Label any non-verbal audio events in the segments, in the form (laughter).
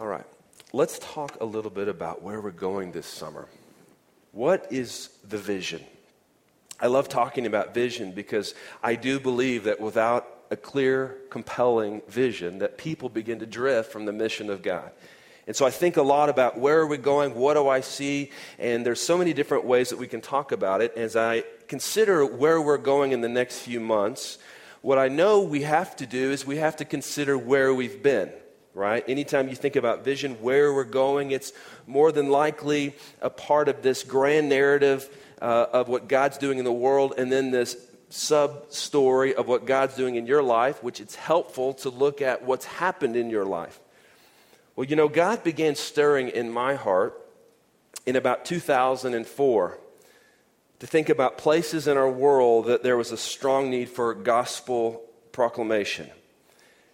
All right, let's talk a little bit about where we're going this summer. What is the vision? I love talking about vision because I do believe that without a clear, compelling vision, that people begin to drift from the mission of God. And so I think a lot about where are we going? What do I see? And there's so many different ways that we can talk about it. As I consider where we're going in the next few months, what I know we have to do is we have to consider where we've been, right? Anytime you think about vision, where we're going, it's more than likely a part of this grand narrative uh, of what God's doing in the world, and then this sub story of what God's doing in your life, which it's helpful to look at what's happened in your life. Well, you know, God began stirring in my heart in about 2004 to think about places in our world that there was a strong need for gospel proclamation.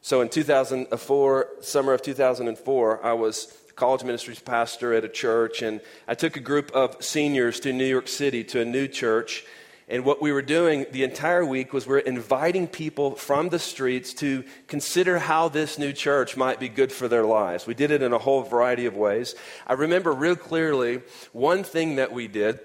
So in 2004, summer of 2004, I was college ministries pastor at a church, and I took a group of seniors to New York City to a new church. And what we were doing the entire week was we're inviting people from the streets to consider how this new church might be good for their lives. We did it in a whole variety of ways. I remember real clearly one thing that we did.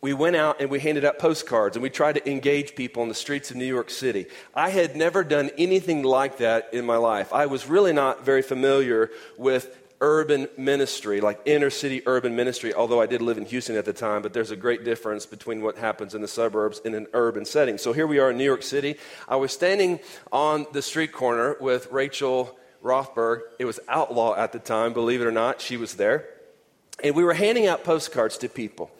We went out and we handed out postcards and we tried to engage people on the streets of New York City. I had never done anything like that in my life. I was really not very familiar with urban ministry, like inner city urban ministry, although I did live in Houston at the time, but there's a great difference between what happens in the suburbs in an urban setting. So here we are in New York City. I was standing on the street corner with Rachel Rothberg. It was outlaw at the time, believe it or not. She was there. And we were handing out postcards to people.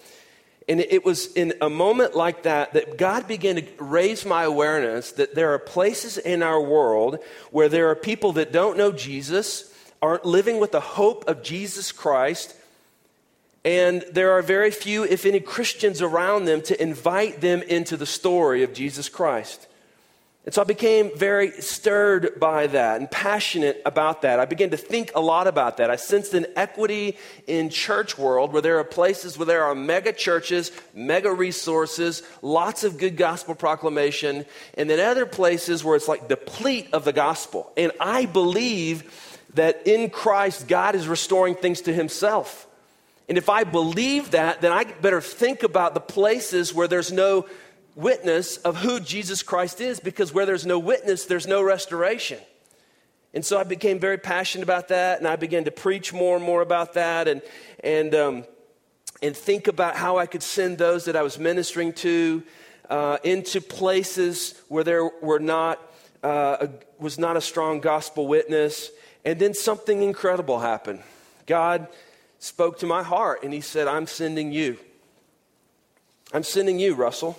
And it was in a moment like that that God began to raise my awareness that there are places in our world where there are people that don't know Jesus aren't living with the hope of Jesus Christ, and there are very few, if any, Christians around them to invite them into the story of Jesus Christ. And so I became very stirred by that and passionate about that. I began to think a lot about that. I sensed an equity in church world where there are places where there are mega churches, mega resources, lots of good gospel proclamation, and then other places where it's like deplete of the gospel. And I believe that in Christ, God is restoring things to Himself. And if I believe that, then I better think about the places where there's no witness of who Jesus Christ is, because where there's no witness, there's no restoration. And so I became very passionate about that, and I began to preach more and more about that, and, and, um, and think about how I could send those that I was ministering to uh, into places where there were not, uh, a, was not a strong gospel witness. And then something incredible happened. God spoke to my heart and He said, I'm sending you. I'm sending you, Russell.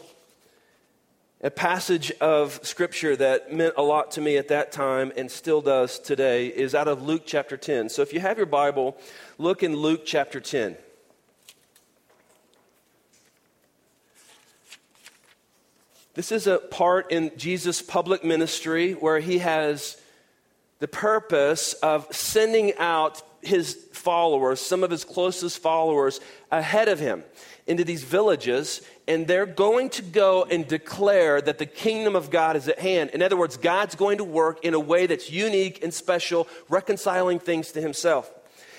A passage of scripture that meant a lot to me at that time and still does today is out of Luke chapter 10. So if you have your Bible, look in Luke chapter 10. This is a part in Jesus' public ministry where he has the purpose of sending out his followers, some of his closest followers, ahead of him into these villages, and they're going to go and declare that the kingdom of God is at hand. In other words, God's going to work in a way that's unique and special, reconciling things to himself.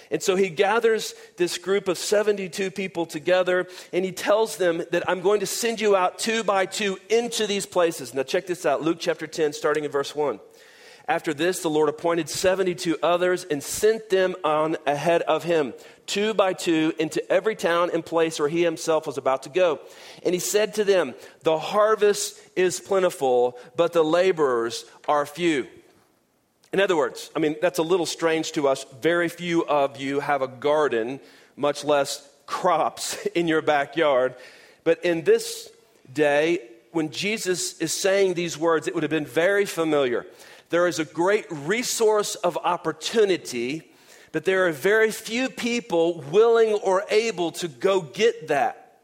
And so he gathers this group of 72 people together and he tells them that I'm going to send you out two by two into these places. Now, check this out Luke chapter 10, starting in verse 1. After this, the Lord appointed 72 others and sent them on ahead of him, two by two, into every town and place where he himself was about to go. And he said to them, The harvest is plentiful, but the laborers are few. In other words, I mean, that's a little strange to us. Very few of you have a garden, much less crops (laughs) in your backyard. But in this day, when Jesus is saying these words, it would have been very familiar there is a great resource of opportunity, but there are very few people willing or able to go get that.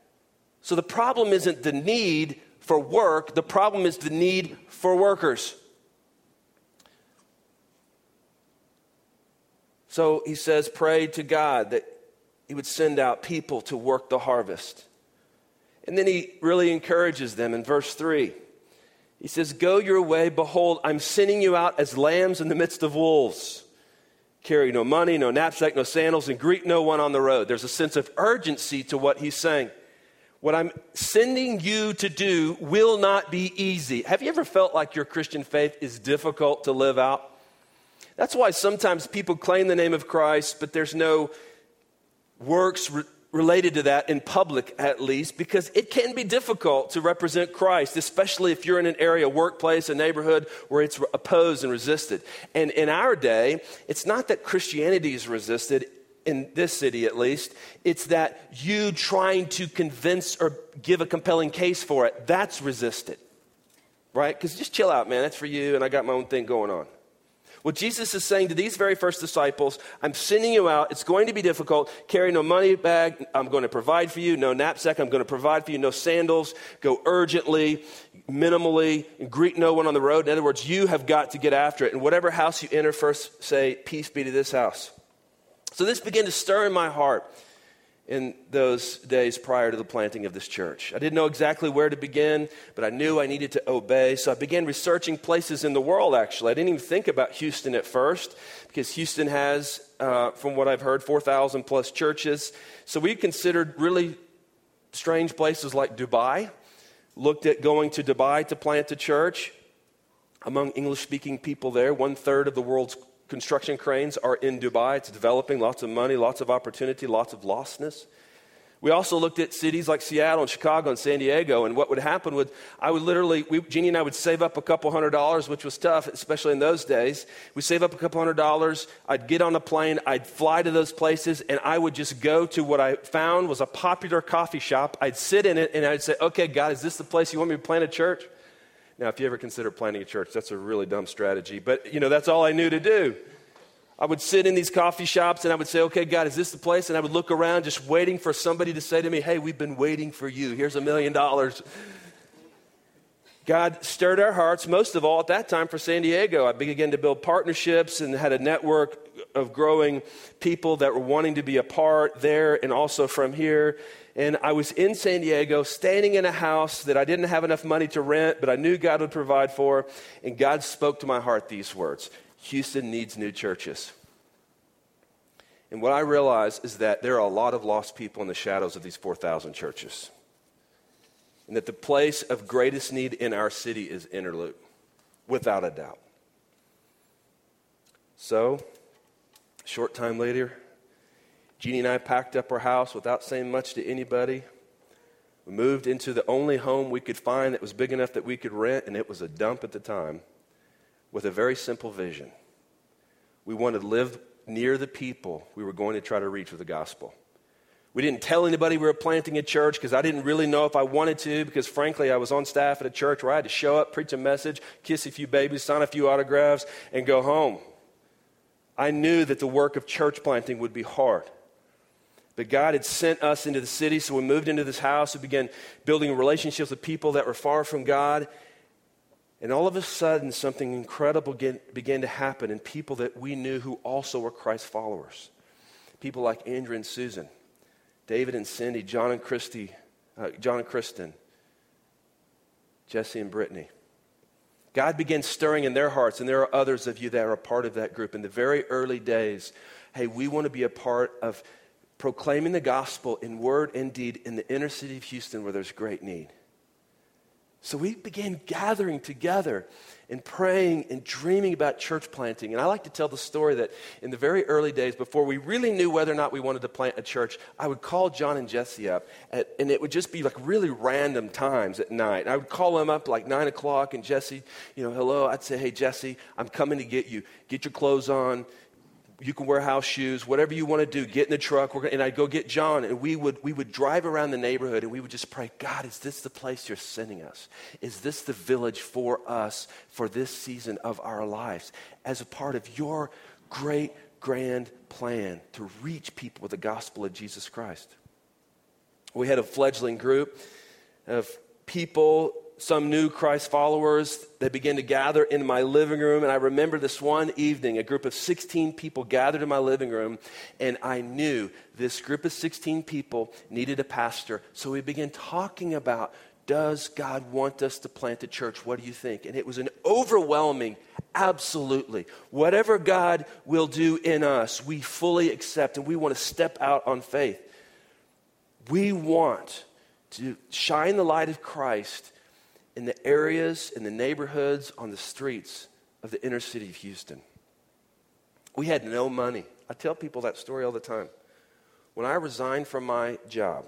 So the problem isn't the need for work, the problem is the need for workers. So he says, pray to God that he would send out people to work the harvest. And then he really encourages them in verse 3. He says, Go your way. Behold, I'm sending you out as lambs in the midst of wolves. carry no money, no knapsack, no sandals, and greet no one on the road. There's a sense of urgency to what he's saying. What I'm sending you to do will not be easy. Have you ever felt like your Christian faith is difficult to live out? That's why sometimes people claim the name of Christ, but there's no works related to that in public at least because it can be difficult to represent Christ, especially if you're in an area, workplace, a neighborhood where it's opposed and resisted. And in our day, it's not that Christianity is resisted, in this city at least, it's that you trying to convince or give a compelling case for it, that's resisted. Right? Because just chill out, man. That's for you, and I got my own thing going on. What Jesus is saying to these very first disciples, I'm sending you out. It's going to be difficult. Carry no money bag. I'm going to provide for you. No knapsack. I'm going to provide for you. No sandals. Go urgently, minimally, greet no one on the road. In other words, you have got to get after it. And whatever house you enter, first say, Peace be to this house. So this began to stir in my heart in those days prior to the planting of this church. I didn't know exactly where to begin, but I knew I needed to obey. So I began researching places in the world, actually. I didn't even think about Houston at first, because Houston has, uh, from what I've heard, 4,000 plus churches. So we considered really strange places like Dubai, looked at going to Dubai to plant a church. Among English speaking people there, one third of the world's construction cranes are in Dubai. It's developing, lots of money, lots of opportunity, lots of lostness. We also looked at cities like Seattle and Chicago and San Diego, and what would happen would I would literally, we, Jeannie and I would save up a couple hundred dollars, which was tough, especially in those days. We save up a couple hundred dollars. I'd get on a plane, I'd fly to those places, and I would just go to what I found was a popular coffee shop. I'd sit in it, and I'd say, "Okay, God, is this the place you want me to plant a church?" Now, if you ever consider planting a church, that's a really dumb strategy, but you know, that's all I knew to do. I would sit in these coffee shops and I would say, okay, God, is this the place? And I would look around just waiting for somebody to say to me, hey, we've been waiting for you. Here's a million dollars. God stirred our hearts, most of all at that time for San Diego. I began to build partnerships and had a network of growing people that were wanting to be a part there and also from here. And I was in San Diego, standing in a house that I didn't have enough money to rent, but I knew God would provide for. And God spoke to my heart these words Houston needs new churches. And what I realize is that there are a lot of lost people in the shadows of these 4,000 churches. And that the place of greatest need in our city is Inner Loop, without a doubt. So, short time later, Jeannie and I packed up our house without saying much to anybody. We moved into the only home we could find that was big enough that we could rent, and it was a dump at the time, with a very simple vision. We wanted to live near the people we were going to try to reach with the gospel. We didn't tell anybody we were planting a church because I didn't really know if I wanted to, because frankly, I was on staff at a church where I had to show up, preach a message, kiss a few babies, sign a few autographs, and go home. I knew that the work of church planting would be hard. But God had sent us into the city, so we moved into this house. We began building relationships with people that were far from God. And all of a sudden, something incredible began to happen in people that we knew who also were Christ followers. People like Andrew and Susan, David and Cindy, John and Christy, uh, John and Kristen, Jesse and Brittany. God began stirring in their hearts, and there are others of you that are a part of that group. In the very early days, hey, we want to be a part of proclaiming the gospel in word and deed in the inner city of Houston where there's great need. So we began gathering together and praying and dreaming about church planting. And I like to tell the story that in the very early days, before we really knew whether or not we wanted to plant a church, I would call John and Jesse up, at, and it would just be like really random times at night. And I would call them up like 9 o'clock, and Jesse, you know, hello. I'd say, hey, Jesse, I'm coming to get you. Get your clothes on you can wear house shoes, whatever you want to do, get in the truck. and I'd go get John, and we would, we would drive around the neighborhood and we would just pray, God, is this the place you're sending us? Is this the village for us for this season of our lives as a part of your great, grand plan to reach people with the gospel of Jesus Christ? We had a fledgling group of people some new Christ followers. They began to gather in my living room. And I remember this one evening, a group of 16 people gathered in my living room. And I knew this group of 16 people needed a pastor. So we began talking about does God want us to plant a church? What do you think? And it was an overwhelming, absolutely. Whatever God will do in us, we fully accept and we want to step out on faith. We want to shine the light of Christ in the areas, in the neighborhoods, on the streets of the inner city of Houston. We had no money. I tell people that story all the time. When I resigned from my job,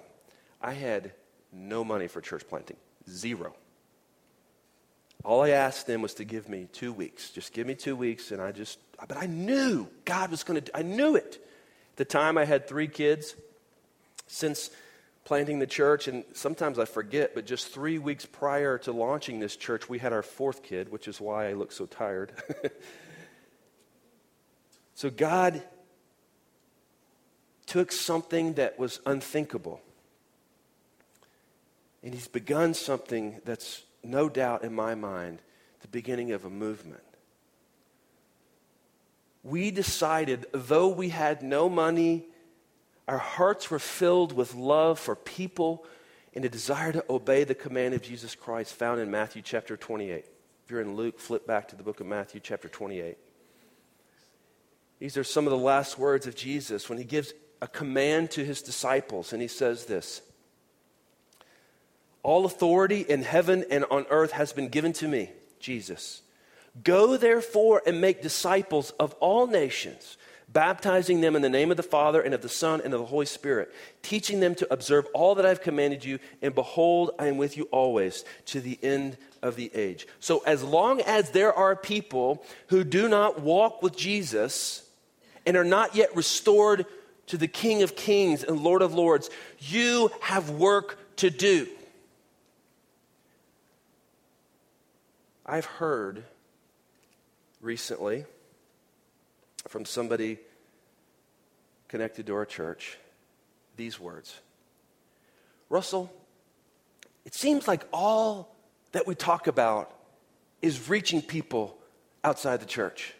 I had no money for church planting. Zero. All I asked them was to give me two weeks. Just give me two weeks, and I just, but I knew God was going to, I knew it. At the time, I had three kids. Since planting the church, and sometimes I forget, but just three weeks prior to launching this church, we had our fourth kid, which is why I look so tired. (laughs) so God took something that was unthinkable and he's begun something that's no doubt in my mind the beginning of a movement. We decided, though we had no money, our hearts were filled with love for people and a desire to obey the command of Jesus Christ found in Matthew chapter 28. If you're in Luke, flip back to the book of Matthew chapter 28. These are some of the last words of Jesus when he gives a command to his disciples, and he says this all authority in heaven and on earth has been given to me, Jesus. Go therefore and make disciples of all nations, baptizing them in the name of the Father and of the Son and of the Holy Spirit, teaching them to observe all that I've commanded you, and behold, I am with you always to the end of the age. So, as long as there are people who do not walk with Jesus and are not yet restored to the King of Kings and Lord of Lords, you have work to do. I've heard recently from somebody connected to our church these words Russell, it seems like all that we talk about is reaching people outside the church.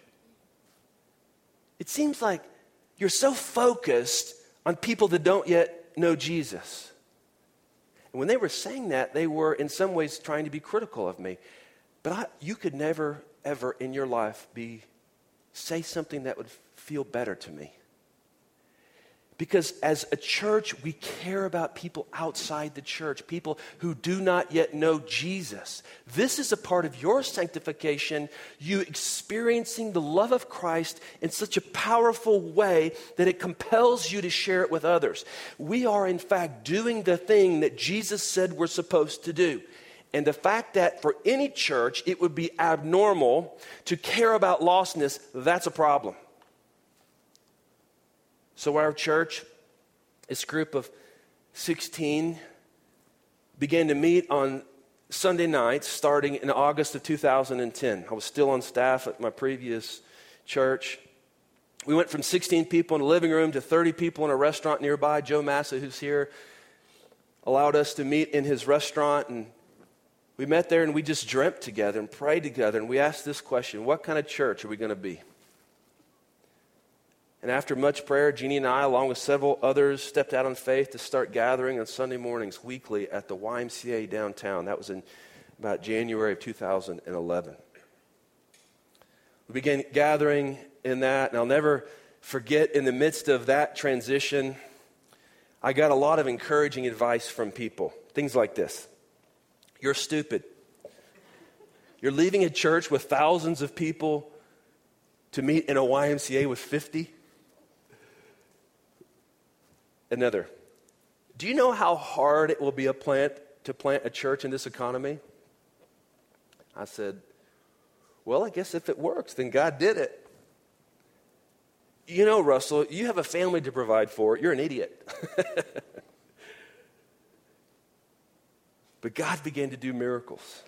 It seems like you're so focused on people that don't yet know Jesus. And when they were saying that, they were in some ways trying to be critical of me. But I, you could never, ever in your life be, say something that would feel better to me. Because as a church, we care about people outside the church, people who do not yet know Jesus. This is a part of your sanctification, you experiencing the love of Christ in such a powerful way that it compels you to share it with others. We are, in fact, doing the thing that Jesus said we're supposed to do. And the fact that for any church it would be abnormal to care about lostness, that's a problem. So, our church, this group of 16, began to meet on Sunday nights starting in August of 2010. I was still on staff at my previous church. We went from 16 people in a living room to 30 people in a restaurant nearby. Joe Massa, who's here, allowed us to meet in his restaurant and we met there and we just dreamt together and prayed together and we asked this question What kind of church are we going to be? And after much prayer, Jeannie and I, along with several others, stepped out on faith to start gathering on Sunday mornings weekly at the YMCA downtown. That was in about January of 2011. We began gathering in that, and I'll never forget in the midst of that transition, I got a lot of encouraging advice from people. Things like this you're stupid. You're leaving a church with thousands of people to meet in a YMCA with 50. Another. Do you know how hard it will be a plant to plant a church in this economy? I said, Well, I guess if it works, then God did it. You know, Russell, you have a family to provide for. You're an idiot. (laughs) But God began to do miracles.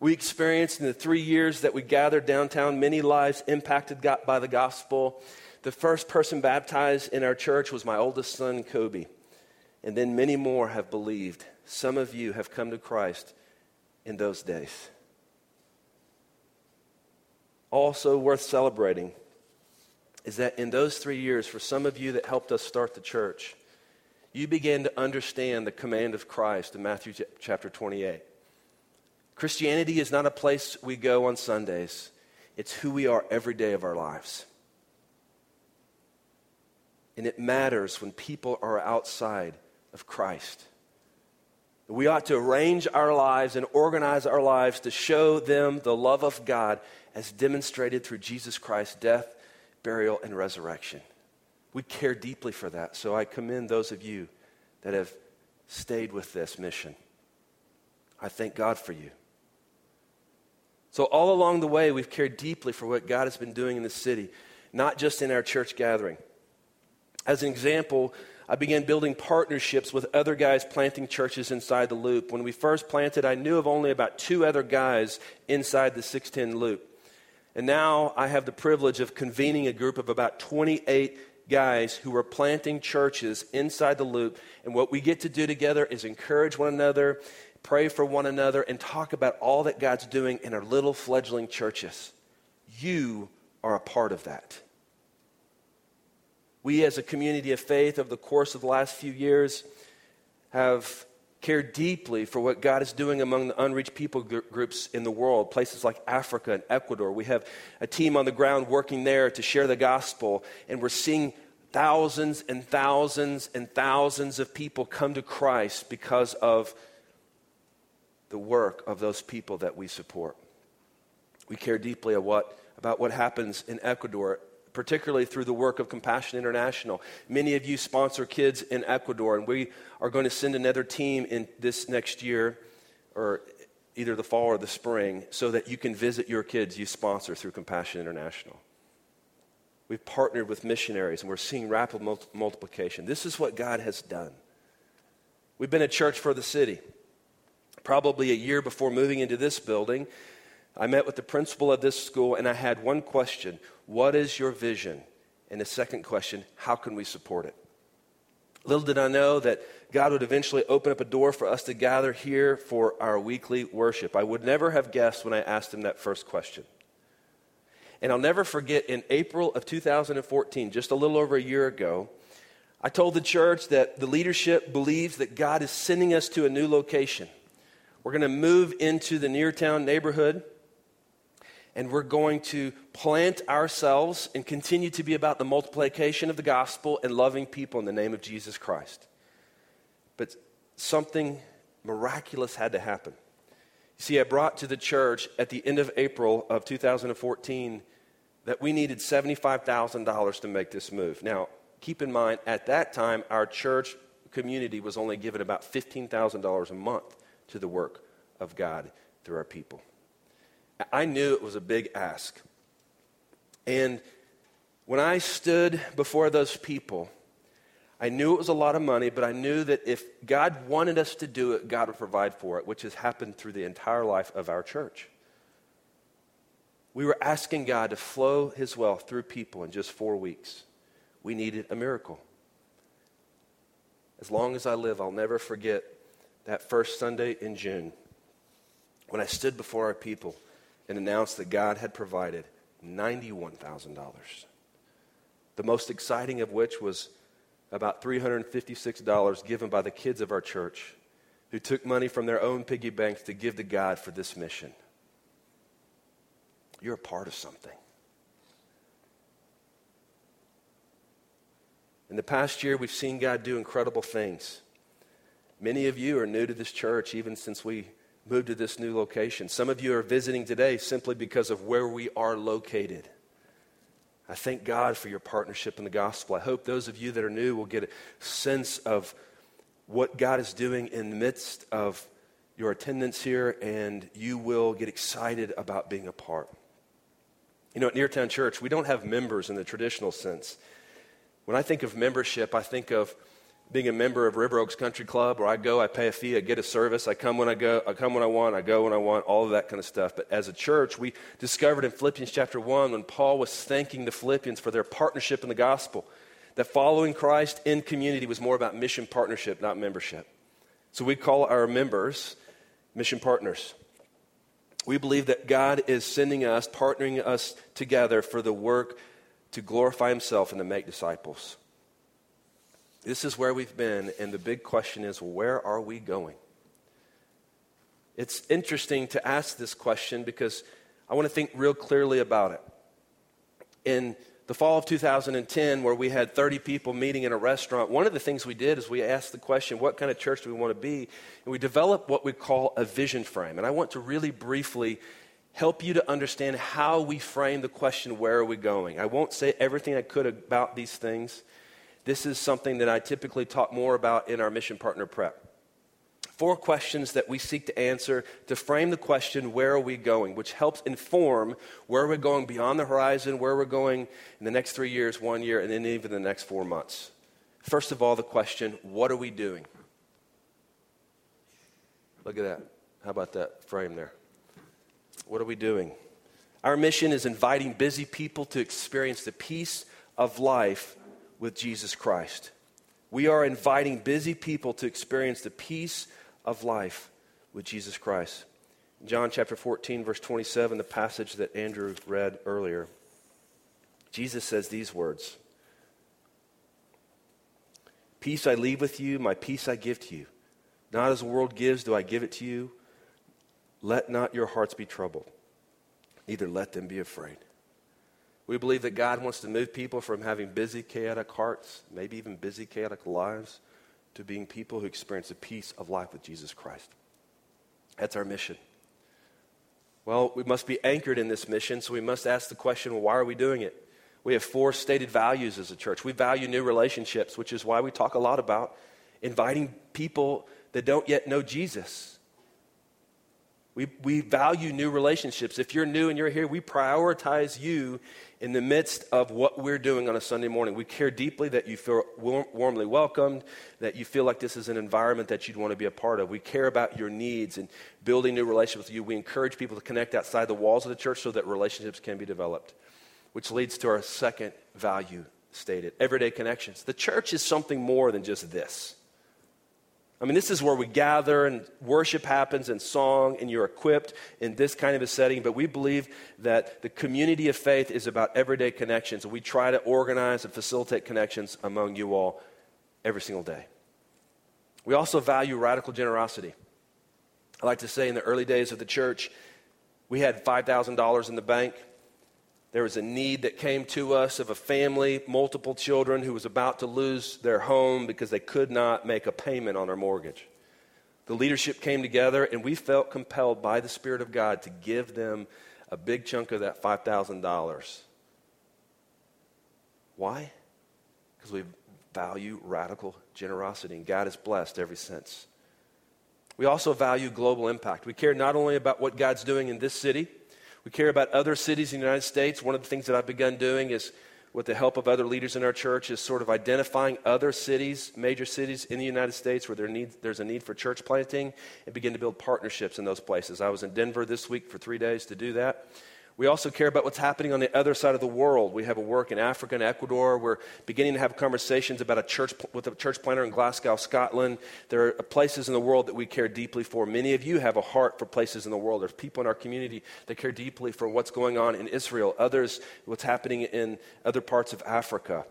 We experienced in the three years that we gathered downtown many lives impacted by the gospel. The first person baptized in our church was my oldest son, Kobe. And then many more have believed. Some of you have come to Christ in those days. Also, worth celebrating is that in those three years, for some of you that helped us start the church, you begin to understand the command of Christ in Matthew chapter 28. Christianity is not a place we go on Sundays, it's who we are every day of our lives. And it matters when people are outside of Christ. We ought to arrange our lives and organize our lives to show them the love of God as demonstrated through Jesus Christ's death, burial, and resurrection. We care deeply for that. So I commend those of you that have stayed with this mission. I thank God for you. So, all along the way, we've cared deeply for what God has been doing in the city, not just in our church gathering. As an example, I began building partnerships with other guys planting churches inside the loop. When we first planted, I knew of only about two other guys inside the 610 loop. And now I have the privilege of convening a group of about 28 guys who are planting churches inside the loop. And what we get to do together is encourage one another, pray for one another, and talk about all that God's doing in our little fledgling churches. You are a part of that. We, as a community of faith, over the course of the last few years, have cared deeply for what God is doing among the unreached people gr- groups in the world, places like Africa and Ecuador. We have a team on the ground working there to share the gospel, and we're seeing thousands and thousands and thousands of people come to Christ because of the work of those people that we support. We care deeply what, about what happens in Ecuador particularly through the work of Compassion International. Many of you sponsor kids in Ecuador, and we are going to send another team in this next year, or either the fall or the spring, so that you can visit your kids you sponsor through Compassion International. We've partnered with missionaries, and we're seeing rapid multiplication. This is what God has done. We've been a church for the city. Probably a year before moving into this building, I met with the principal of this school and I had one question What is your vision? And the second question, How can we support it? Little did I know that God would eventually open up a door for us to gather here for our weekly worship. I would never have guessed when I asked him that first question. And I'll never forget in April of 2014, just a little over a year ago, I told the church that the leadership believes that God is sending us to a new location. We're going to move into the Neartown neighborhood and we're going to plant ourselves and continue to be about the multiplication of the gospel and loving people in the name of Jesus Christ. But something miraculous had to happen. You see, I brought to the church at the end of April of 2014 that we needed $75,000 to make this move. Now, keep in mind, at that time, our church community was only given about $15,000 a month to the work of God through our people. I knew it was a big ask. And when I stood before those people, I knew it was a lot of money, but I knew that if God wanted us to do it, God would provide for it, which has happened through the entire life of our church. We were asking God to flow His wealth through people in just four weeks. We needed a miracle. As long as I live, I'll never forget that first Sunday in June when I stood before our people and announced that God had provided $91,000. The most exciting of which was about $356 given by the kids of our church who took money from their own piggy banks to give to God for this mission. You're a part of something. In the past year, we've seen God do incredible things. Many of you are new to this church, even since we moved to this new location. Some of you are visiting today simply because of where we are located. I thank God for your partnership in the gospel. I hope those of you that are new will get a sense of what God is doing in the midst of your attendance here, and you will get excited about being a part. You know, at Neartown Church, we don't have members in the traditional sense. When I think of membership, I think of being a member of River Oaks Country Club, where I go, I pay a fee, I get a service, I come when I go, I come when I want, I go when I want, all of that kind of stuff. But as a church, we discovered in Philippians chapter 1 when Paul was thanking the Philippians for their partnership in the gospel, that following Christ in community was more about mission partnership, not membership. So we call our members mission partners. We believe that God is sending us, partnering us together for the work to glorify Himself and to make disciples. This is where we've been, and the big question is where are we going? It's interesting to ask this question because I want to think real clearly about it. In the fall of 2010, where we had 30 people meeting in a restaurant, one of the things we did is we asked the question, what kind of church do we want to be? And we developed what we call a vision frame. And I want to really briefly help you to understand how we frame the question, where are we going? I won't say everything I could about these things. This is something that I typically talk more about in our mission partner prep. Four questions that we seek to answer to frame the question, where are we going? Which helps inform where we're going beyond the horizon, where we're going in the next three years, one year, and then even the next four months. First of all, the question, what are we doing? Look at that. How about that frame there? What are we doing? Our mission is inviting busy people to experience the peace of life with Jesus Christ. We are inviting busy people to experience the peace of life with Jesus Christ. John chapter 14, verse 27, the passage that Andrew read earlier, Jesus says these words Peace I leave with you, my peace I give to you. Not as the world gives, do I give it to you. Let not your hearts be troubled, neither let them be afraid. We believe that God wants to move people from having busy, chaotic hearts, maybe even busy, chaotic lives, to being people who experience the peace of life with Jesus Christ. That's our mission. Well, we must be anchored in this mission, so we must ask the question why are we doing it? We have four stated values as a church. We value new relationships, which is why we talk a lot about inviting people that don't yet know Jesus we, we value new relationships. If you're new and you're here, we prioritize you in the midst of what we're doing on a Sunday morning. We care deeply that you feel warm, warmly welcomed, that you feel like this is an environment that you'd want to be a part of. We care about your needs and building new relationships with you. We encourage people to connect outside the walls of the church so that relationships can be developed, which leads to our second value stated everyday connections. The church is something more than just this. I mean, this is where we gather and worship happens and song, and you're equipped in this kind of a setting. But we believe that the community of faith is about everyday connections. And we try to organize and facilitate connections among you all every single day. We also value radical generosity. I like to say in the early days of the church, we had $5,000 in the bank. There was a need that came to us of a family, multiple children, who was about to lose their home because they could not make a payment on their mortgage. The leadership came together, and we felt compelled by the Spirit of God to give them a big chunk of that $5,000. Why? Because we value radical generosity, and God has blessed ever since. We also value global impact. We care not only about what God's doing in this city, we care about other cities in the United States. One of the things that I've begun doing is, with the help of other leaders in our church, is sort of identifying other cities, major cities in the United States where there need, there's a need for church planting and begin to build partnerships in those places. I was in Denver this week for three days to do that. We also care about what's happening on the other side of the world. We have a work in Africa and Ecuador. We're beginning to have conversations about a church with a church planter in Glasgow, Scotland. There are places in the world that we care deeply for. Many of you have a heart for places in the world. There's people in our community that care deeply for what's going on in Israel, others, what's happening in other parts of Africa.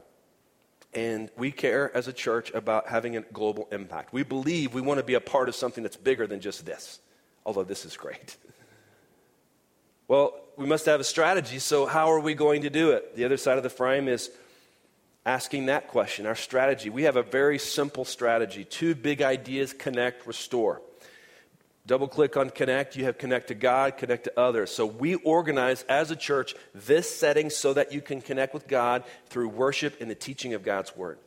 And we care as a church about having a global impact. We believe we want to be a part of something that's bigger than just this, although this is great. (laughs) Well, we must have a strategy, so how are we going to do it? The other side of the frame is asking that question, our strategy. We have a very simple strategy two big ideas connect, restore. Double click on connect, you have connect to God, connect to others. So we organize as a church this setting so that you can connect with God through worship and the teaching of God's word.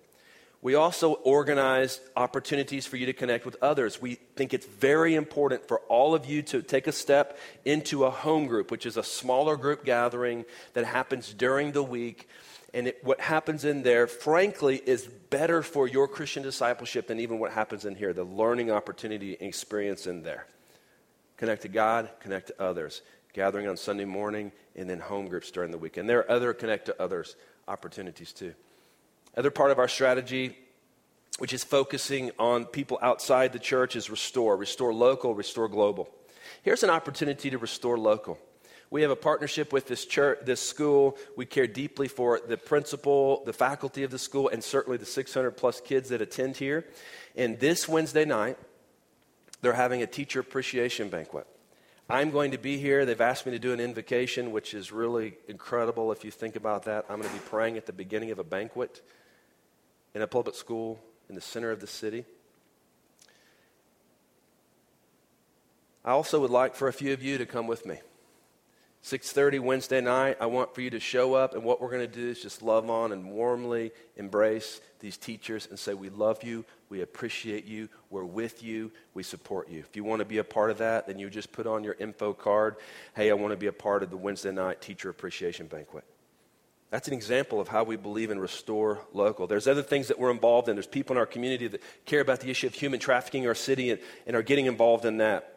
We also organize opportunities for you to connect with others. We think it's very important for all of you to take a step into a home group, which is a smaller group gathering that happens during the week. And it, what happens in there, frankly, is better for your Christian discipleship than even what happens in here the learning opportunity and experience in there. Connect to God, connect to others. Gathering on Sunday morning, and then home groups during the week. And there are other connect to others opportunities too. Other part of our strategy, which is focusing on people outside the church, is restore. Restore local, restore global. Here's an opportunity to restore local. We have a partnership with this church, this school. We care deeply for the principal, the faculty of the school, and certainly the 600 plus kids that attend here. And this Wednesday night, they're having a teacher appreciation banquet. I'm going to be here. They've asked me to do an invocation, which is really incredible if you think about that. I'm going to be praying at the beginning of a banquet in a public school in the center of the city. I also would like for a few of you to come with me. 6:30 Wednesday night, I want for you to show up and what we're going to do is just love on and warmly embrace these teachers and say we love you, we appreciate you, we're with you, we support you. If you want to be a part of that, then you just put on your info card, "Hey, I want to be a part of the Wednesday night teacher appreciation banquet." That's an example of how we believe in restore local. There's other things that we're involved in. There's people in our community that care about the issue of human trafficking in our city and, and are getting involved in that.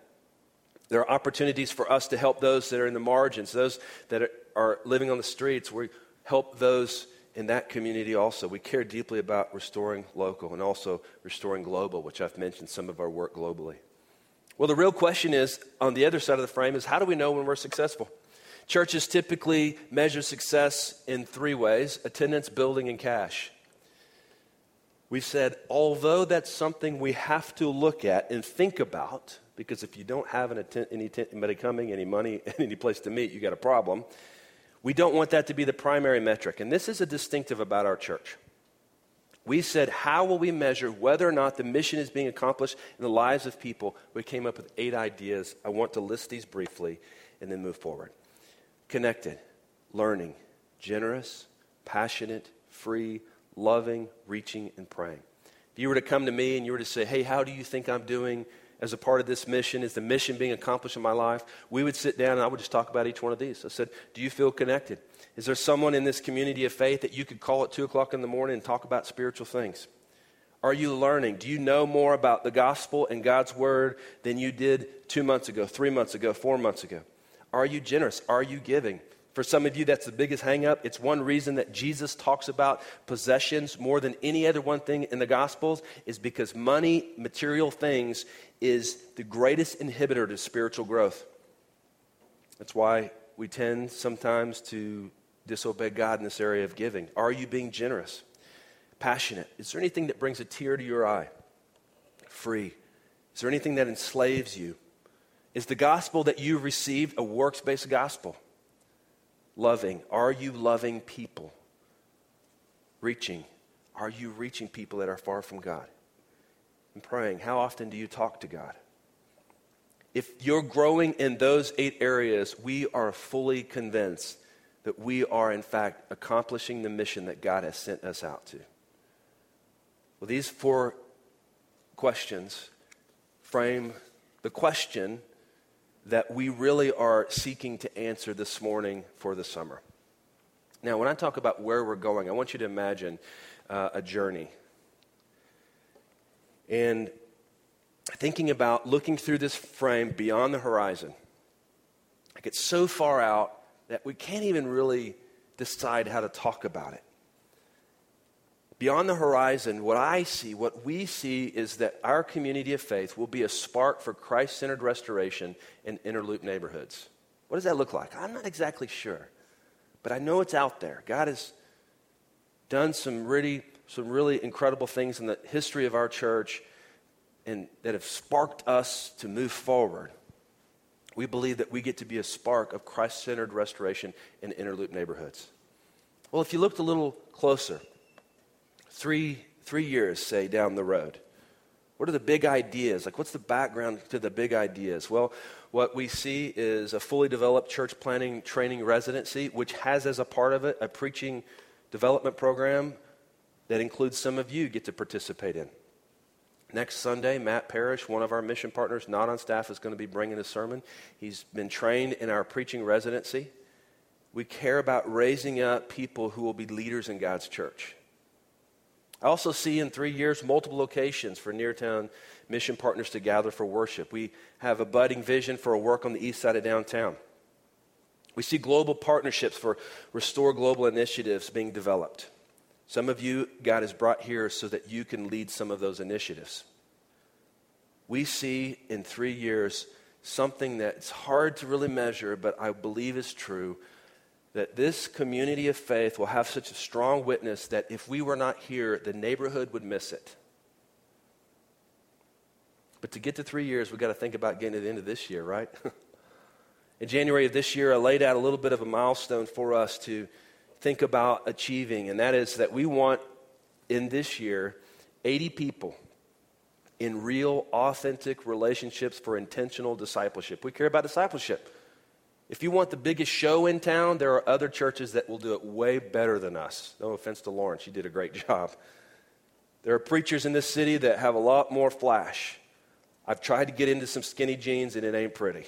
There are opportunities for us to help those that are in the margins, those that are living on the streets. We help those in that community also. We care deeply about restoring local and also restoring global, which I've mentioned some of our work globally. Well, the real question is on the other side of the frame is how do we know when we're successful? Churches typically measure success in three ways attendance, building, and cash. We've said, although that's something we have to look at and think about, because if you don't have atten- any anybody coming, any money, (laughs) any place to meet, you got a problem. We don't want that to be the primary metric. And this is a distinctive about our church. We said, how will we measure whether or not the mission is being accomplished in the lives of people? We came up with eight ideas. I want to list these briefly and then move forward. Connected, learning, generous, passionate, free, loving, reaching, and praying. If you were to come to me and you were to say, hey, how do you think I'm doing as a part of this mission? Is the mission being accomplished in my life? We would sit down and I would just talk about each one of these. I said, Do you feel connected? Is there someone in this community of faith that you could call at 2 o'clock in the morning and talk about spiritual things? Are you learning? Do you know more about the gospel and God's word than you did two months ago, three months ago, four months ago? Are you generous? Are you giving? For some of you, that's the biggest hangup. It's one reason that Jesus talks about possessions more than any other one thing in the Gospels, is because money, material things, is the greatest inhibitor to spiritual growth. That's why we tend sometimes to disobey God in this area of giving. Are you being generous? Passionate? Is there anything that brings a tear to your eye? Free? Is there anything that enslaves you? Is the gospel that you've received a works based gospel? Loving. Are you loving people? Reaching. Are you reaching people that are far from God? And praying. How often do you talk to God? If you're growing in those eight areas, we are fully convinced that we are, in fact, accomplishing the mission that God has sent us out to. Well, these four questions frame the question that we really are seeking to answer this morning for the summer. Now, when I talk about where we're going, I want you to imagine uh, a journey. And thinking about looking through this frame beyond the horizon. Like it's so far out that we can't even really decide how to talk about it beyond the horizon, what I see, what we see, is that our community of faith will be a spark for Christ centered restoration in Inner Loop neighborhoods. What does that look like? I'm not exactly sure, but I know it's out there. God has done some really, some really incredible things in the history of our church and that have sparked us to move forward. We believe that we get to be a spark of Christ centered restoration in Inner Loop neighborhoods. Well, if you looked a little closer, three, three years, say, down the road? What are the big ideas? Like, what's the background to the big ideas? Well, what we see is a fully developed church planning training residency, which has as a part of it a preaching development program that includes some of you get to participate in. Next Sunday, Matt Parrish, one of our mission partners, not on staff, is going to be bringing a sermon. He's been trained in our preaching residency. We care about raising up people who will be leaders in God's church. I also see in three years multiple locations for Neartown mission partners to gather for worship. We have a budding vision for a work on the east side of downtown. We see global partnerships for Restore Global initiatives being developed. Some of you, God has brought here so that you can lead some of those initiatives. We see in three years something that's hard to really measure, but I believe is true that this community of faith will have such a strong witness that if we were not here, the neighborhood would miss it. But to get to three years, we've got to think about getting to the end of this year, right? (laughs) In January of this year, I laid out a little bit of a milestone for us to think about achieving, and that is that we want in this year 80 people in real, authentic relationships for intentional discipleship. We care about discipleship. If you want the biggest show in town, there are other churches that will do it way better than us. No offense to Lauren, she did a great (laughs) job. There are preachers in this city that have a lot more flash. I've tried to get into some skinny jeans and it ain't pretty.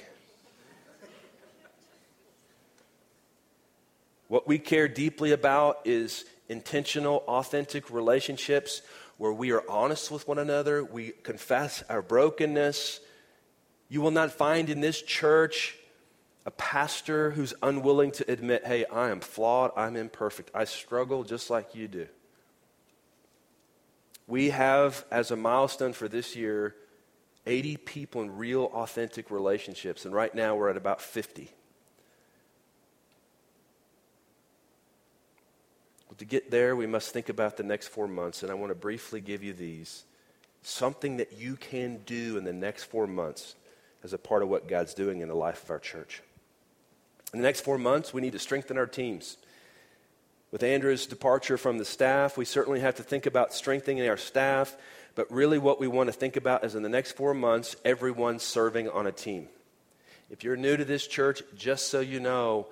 what we care deeply about is intentional, authentic relationships where we are honest with one another, we confess our brokenness. You will not find in this church a pastor who's unwilling to admit, hey, I am flawed, I'm imperfect, I struggle just like you do. We have, as a milestone for this year, 80 people in real, authentic relationships, and right now we're at about 50. Well, to get there, we must think about the next four months, and I want to briefly give you these. Something that you can do in the next four months as a part of what God's doing in the life of our church. In the next four months, we need to strengthen our teams. With Andrew's departure from the staff, we certainly have to think about strengthening our staff, but really what we want to think about is in the next four months, everyone serving on a team. If you're new to this church, just so you know,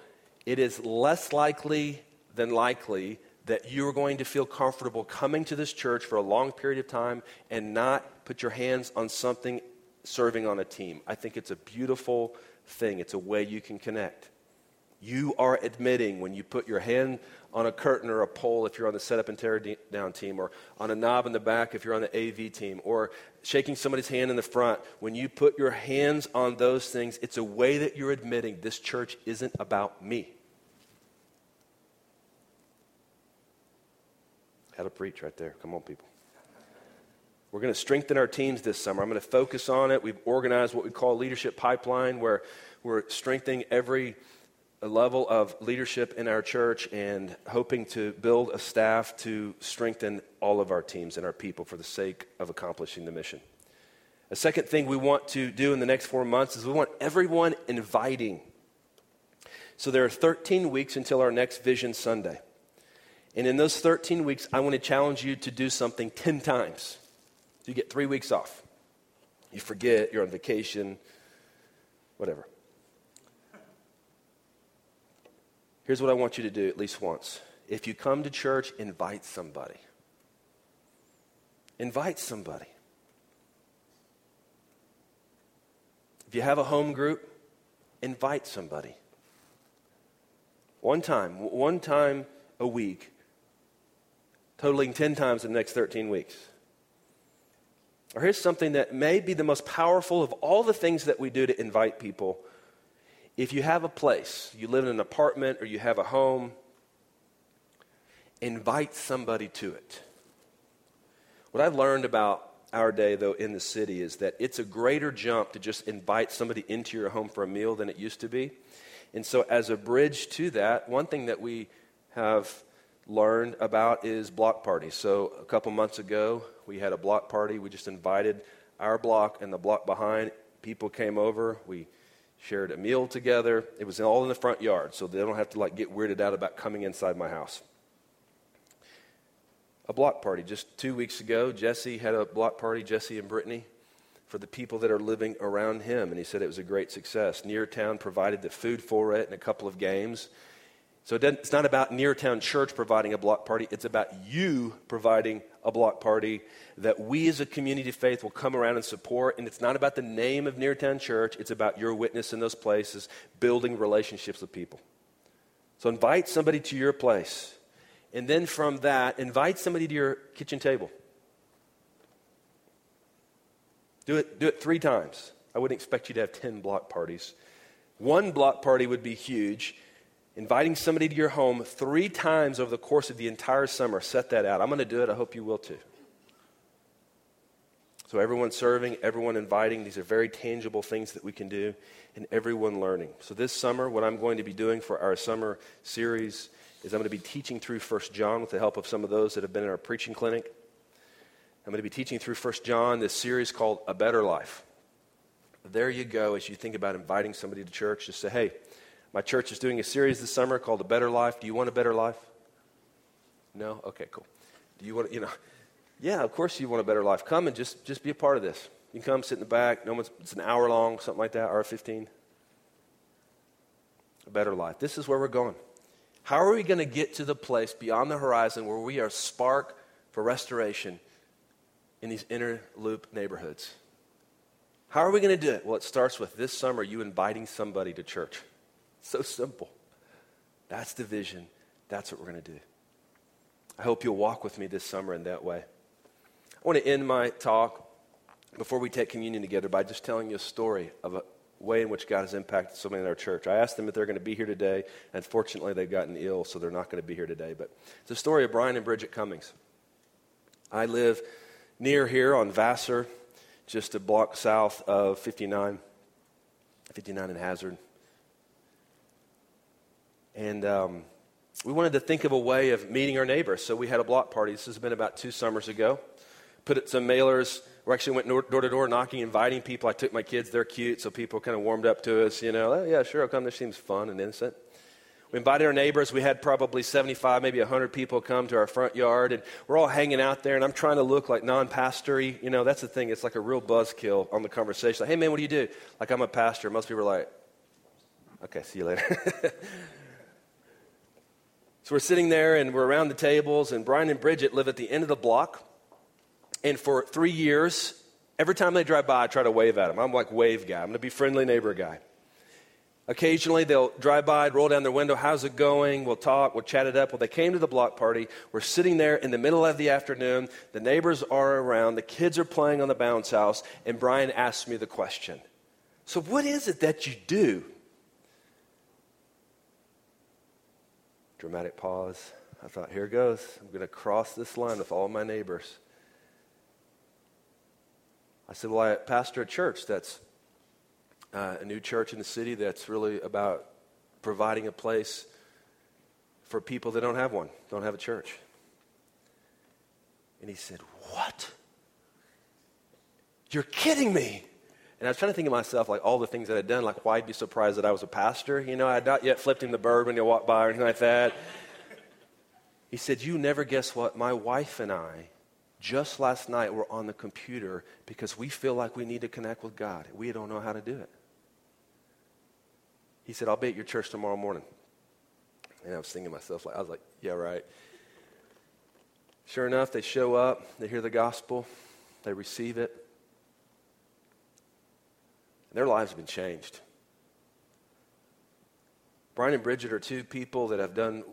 it is less likely than likely that you are going to feel comfortable coming to this church for a long period of time and not put your hands on something serving on a team. I think it's a beautiful thing, it's a way you can connect. You are admitting when you put your hand on a curtain or a pole if you're on the setup and tear down team, or on a knob in the back if you're on the AV team, or shaking somebody's hand in the front. When you put your hands on those things, it's a way that you're admitting this church isn't about me. How to preach right there. Come on, people. We're going to strengthen our teams this summer. I'm going to focus on it. We've organized what we call leadership pipeline, where we're strengthening every level of leadership in our church and hoping to build a staff to strengthen all of our teams and our people for the sake of accomplishing the mission. A second thing we want to do in the next four months is we want everyone inviting. So there are 13 weeks until our next Vision Sunday. And in those 13 weeks, I want to challenge you to do something 10 times. You get three weeks off. You forget, you're on vacation, whatever. Here's what I want you to do at least once. If you come to church, invite somebody. Invite somebody. If you have a home group, invite somebody. One time, one time a week, totaling 10 times in the next 13 weeks. Or here's something that may be the most powerful of all the things that we do to invite people if you have a place, you live in an apartment or you have a home, invite somebody to it. What I've learned about our day, though, in the city is that it's a greater jump to just invite somebody into your home for a meal than it used to be. And so, as a bridge to that, one thing that we have learned about is block parties. So, a couple months ago, we had a block party. We just invited our block and the block behind. People came over. We shared a meal together. It was all in the front yard, so they don't have to like get weirded out about coming inside my house. A block party. Just two weeks ago, Jesse had a block party, Jesse and Brittany, for the people that are living around him, and he said it was a great success. Neartown provided the food for it and a couple of games. So it's not about Neartown Church providing a block party, it's about you providing a block party that we as a community of faith will come around and support. And it's not about the name of Neartown Church, it's about your witness in those places, building relationships with people. So invite somebody to your place. And then from that, invite somebody to your kitchen table. Do it, do it three times. I wouldn't expect you to have 10 block parties. One block party would be huge inviting somebody to your home three times over the course of the entire summer. Set that out. I'm going to do it. I hope you will too. So, everyone serving, everyone inviting, these are very tangible things that we can do, and everyone learning. So, this summer, what I'm going to be doing for our summer series is I'm going to be teaching through 1 John with the help of some of those that have been in our preaching clinic. I'm going to be teaching through 1 John, this series called A Better Life. There you go, as you think about inviting somebody to church, just say, hey, my church is doing a series this summer called A Better Life. Do you want a better life? No? Okay, cool. Do you want, you know, yeah, of course you want a better life. Come and just, just be a part of this. You can come sit in the back. No one's, it's an hour long, something like that, hour 15. A better life. This is where we're going. How are we going to get to the place beyond the horizon where we are spark for restoration in these inner loop neighborhoods? How are we going to do it? Well, it starts with this summer you inviting somebody to church. So simple. That's the vision. That's what we're going to do. I hope you'll walk with me this summer in that way. I want to end my talk before we take communion together by just telling you a story of a way in which God has impacted so many in our church. I asked them if they're going to be here today. Unfortunately, they've gotten ill, so they're not going to be here today. But it's a story of Brian and Bridget Cummings. I live near here on Vassar, just a block south of 59, 59 and Hazard. And um, we wanted to think of a way of meeting our neighbors. So we had a block party. This has been about two summers ago put it some mailers. We actually went door to door knocking, inviting people. I took my kids; they're cute, so people kind of warmed up to us. You know, oh, yeah, sure, I'll come. This seems fun and innocent. We invited our neighbors. We had probably 75, maybe 100 people come to our front yard, and we're all hanging out there. And I'm trying to look like non-pastory. You know, that's the thing. It's like a real buzzkill on the conversation. Like, hey, man, what do you do? Like, I'm a pastor. Most people are like, okay, see you later. (laughs) so we're sitting there, and we're around the tables, and Brian and Bridget live at the end of the block. And for three years, every time they drive by, I try to wave at them. I'm like wave guy. I'm going to be friendly neighbor guy. Occasionally, they'll drive by, roll down their window. How's it going? We'll talk. We'll chat it up. Well, they came to the block party. We're sitting there in the middle of the afternoon. The neighbors are around. The kids are playing on the bounce house. And Brian asks me the question So, what is it that you do? Dramatic pause. I thought, here goes. I'm going to cross this line with all my neighbors. I said, Well, I pastor a church that's uh, a new church in the city that's really about providing a place for people that don't have one, don't have a church. And he said, What? You're kidding me. And I was trying to think of myself, like all the things that I'd done, like why would be surprised that I was a pastor? You know, I had not yet flipped him the bird when you walked by or anything like that. he said, You never guess what? My wife and I just last night we're on the computer because we feel like we need to connect with God. We don't know how to do it. He said, I'll be at your church tomorrow morning. And I was thinking to myself, like, I was like, yeah, right. Sure enough, they show up, they hear the gospel, they receive it. And their lives have been changed. Brian and Bridget are two people that have done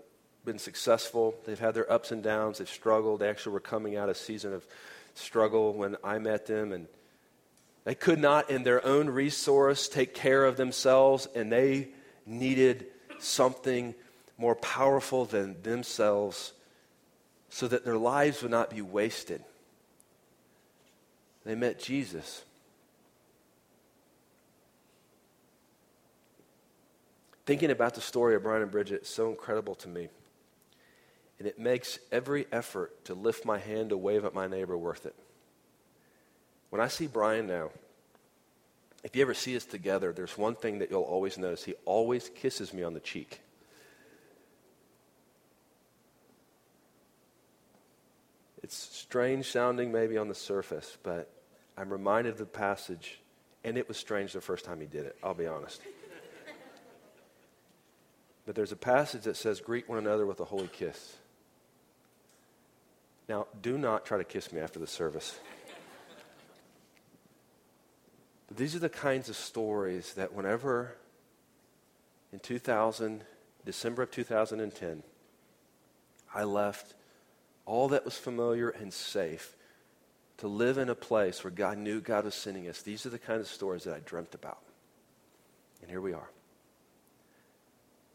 been successful. They've had their ups and downs. They've struggled. They actually were coming out of a season of struggle when I met them, and they could not, in their own resource, take care of themselves, and they needed something more powerful than themselves so that their lives would not be wasted. They met Jesus. Thinking about the story of Brian and Bridget is so incredible to me. And it makes every effort to lift my hand to wave at my neighbor worth it. When I see Brian now, if you ever see us together, there's one thing that you'll always notice. He always kisses me on the cheek. It's strange sounding maybe on the surface, but I'm reminded of the passage, and it was strange the first time he did it, I'll be honest. But there's a passage that says, Greet one another with a holy kiss. Now, do not try to kiss me after the service. But these are the kinds of stories that whenever in 2000, December of 2010, I left all that was familiar and safe to live in a place where God knew God was sending us. These are the kinds of stories that I dreamt about. And here we are.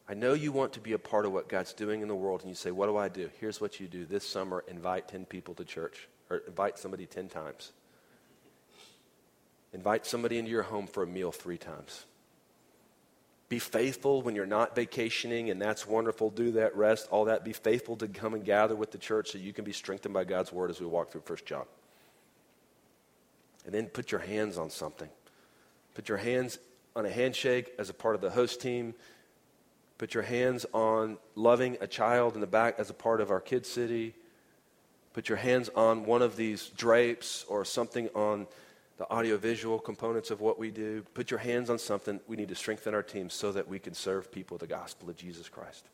I know you want to be a part of what God's doing in the world, and you say, What do I do? Here's what you do this summer invite 10 people to church, or invite somebody 10 times. Invite somebody into your home for a meal three times. Be faithful when you're not vacationing, and that's wonderful. Do that, rest, all that. Be faithful to come and gather with the church so you can be strengthened by God's word as we walk through First John. And then put your hands on something. Put your hands on a handshake as a part of the host team. Put your hands on loving a child in the back as a part of our Kid City. Put your hands on one of these drapes or something on the audiovisual components of what we do. Put your hands on something. We need to strengthen our team so that we can serve people the gospel of Jesus Christ.